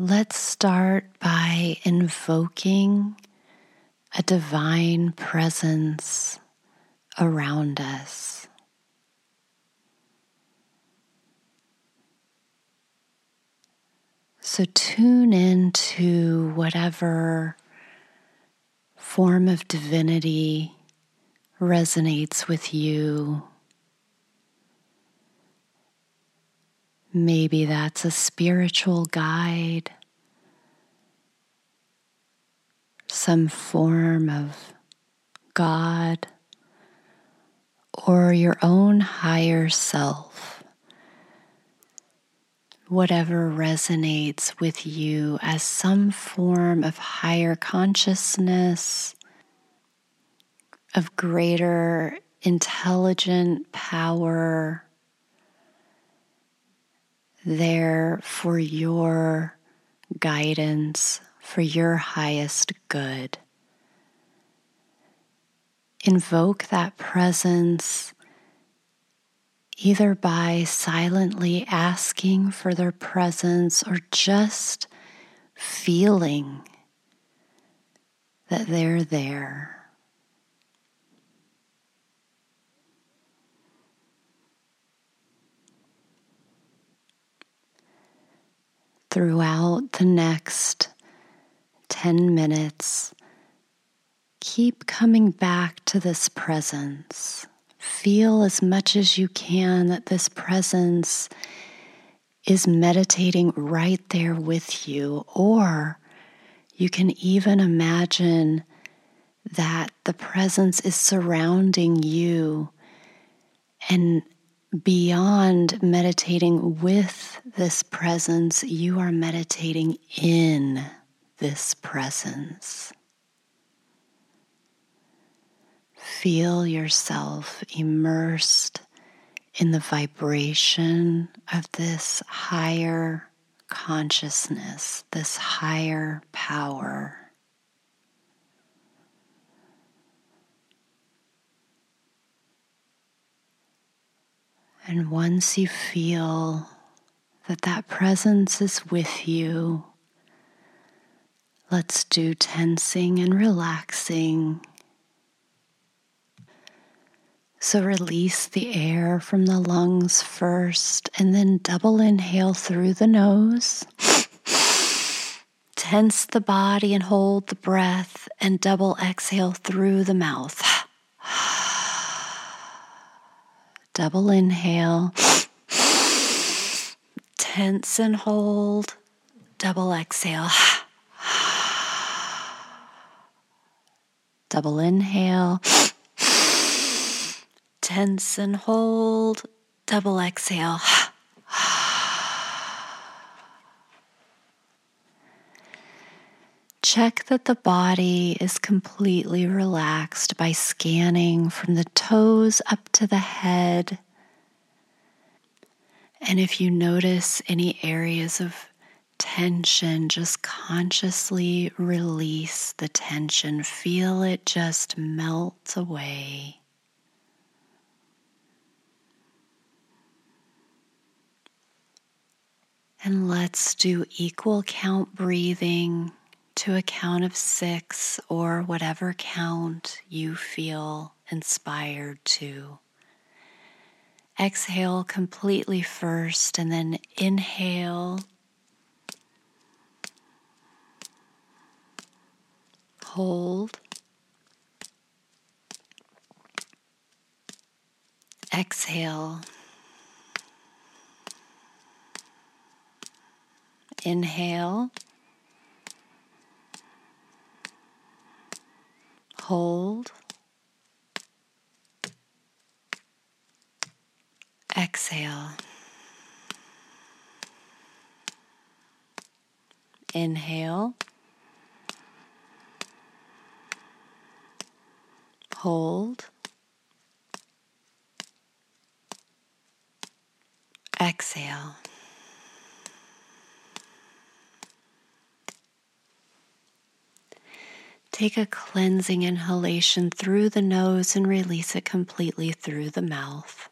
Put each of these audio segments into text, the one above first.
let's start by invoking a divine presence around us. So tune into whatever form of divinity resonates with you. Maybe that's a spiritual guide, some form of God, or your own higher self. Whatever resonates with you as some form of higher consciousness, of greater intelligent power there for your guidance, for your highest good. Invoke that presence either by silently asking for their presence or just feeling that they're there. Throughout the next 10 minutes, keep coming back to this presence. Feel as much as you can that this presence is meditating right there with you, or you can even imagine that the presence is surrounding you and beyond meditating with this presence, you are meditating in this presence. Feel yourself immersed in the vibration of this higher consciousness, this higher power. And once you feel that that presence is with you, let's do tensing and relaxing. So release the air from the lungs first and then double inhale through the nose. Tense the body and hold the breath and double exhale through the mouth. Double inhale. Tense and hold. Double exhale. Double inhale. Tense and hold. Double exhale. Check that the body is completely relaxed by scanning from the toes up to the head. And if you notice any areas of tension, just consciously release the tension. Feel it just melt away. And let's do equal count breathing to a count of six or whatever count you feel inspired to. Exhale completely first and then inhale. Hold. Exhale. Inhale. Hold. Exhale. Inhale. Hold. Exhale. Take a cleansing inhalation through the nose and release it completely through the mouth.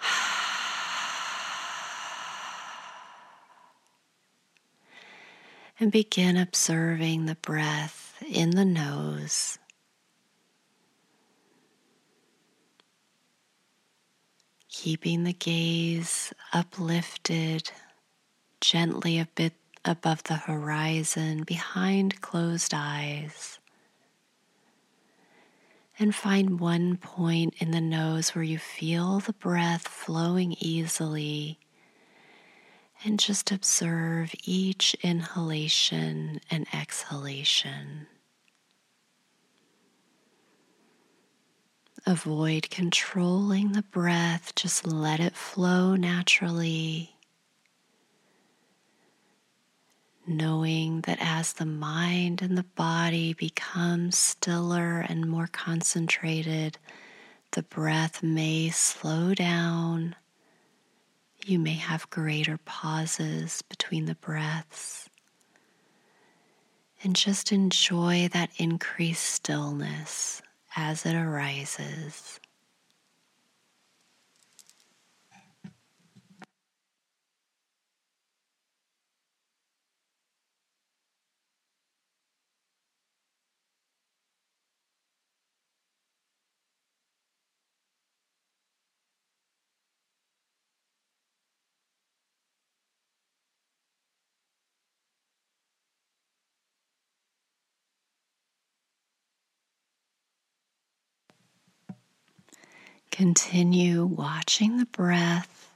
And begin observing the breath in the nose. Keeping the gaze uplifted gently a bit above the horizon behind closed eyes. And find one point in the nose where you feel the breath flowing easily. And just observe each inhalation and exhalation. Avoid controlling the breath, just let it flow naturally knowing that as the mind and the body become stiller and more concentrated, the breath may slow down. You may have greater pauses between the breaths. And just enjoy that increased stillness as it arises. Continue watching the breath,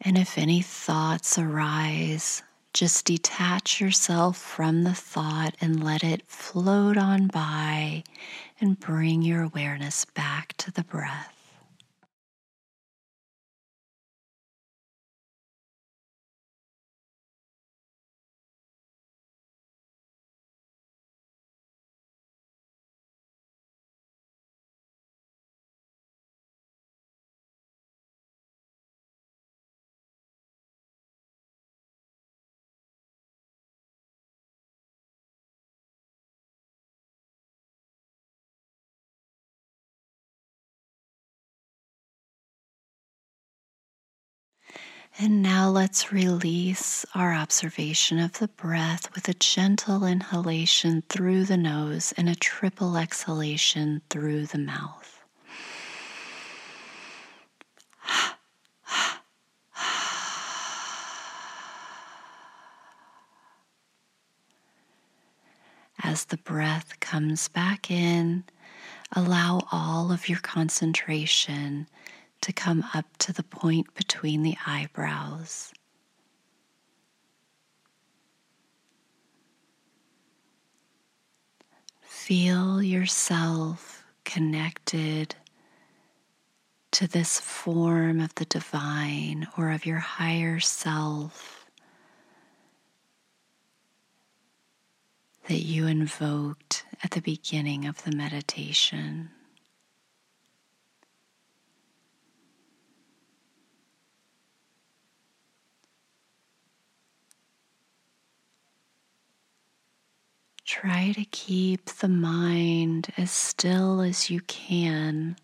and if any thoughts arise, just detach yourself from the thought and let it float on by and bring your awareness back to the breath. And now let's release our observation of the breath with a gentle inhalation through the nose and a triple exhalation through the mouth. As the breath comes back in, allow all of your concentration to come up to the point between the eyebrows. Feel yourself connected to this form of the divine or of your higher self that you invoked at the beginning of the meditation. Try to keep the mind as still as you can,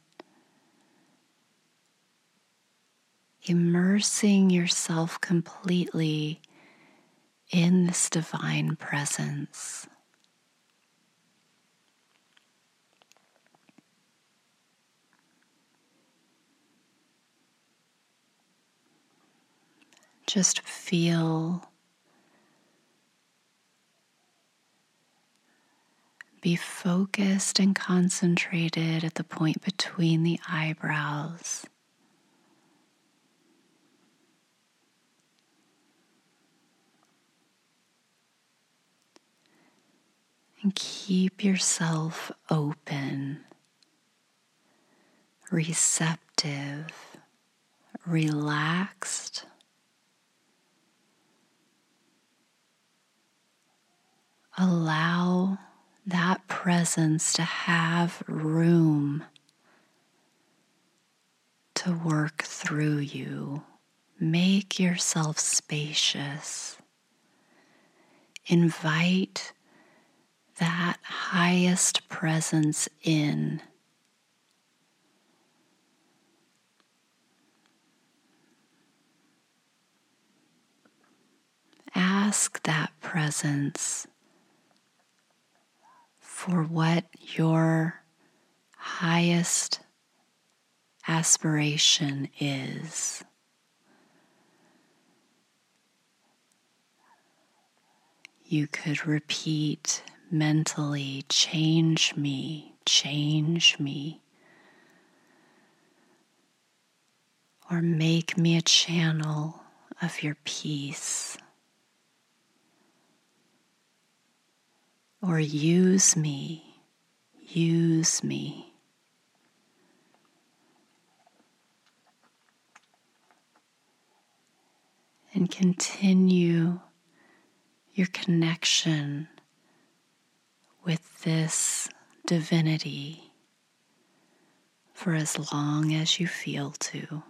immersing yourself completely in this divine presence. Just feel Be focused and concentrated at the point between the eyebrows. And keep yourself open, receptive, relaxed. Allow that presence to have room to work through you. Make yourself spacious. Invite that highest presence in. Ask that presence for what your highest aspiration is. You could repeat mentally change me, change me. Or make me a channel of your peace. Or use me, use me. And continue your connection with this divinity for as long as you feel to.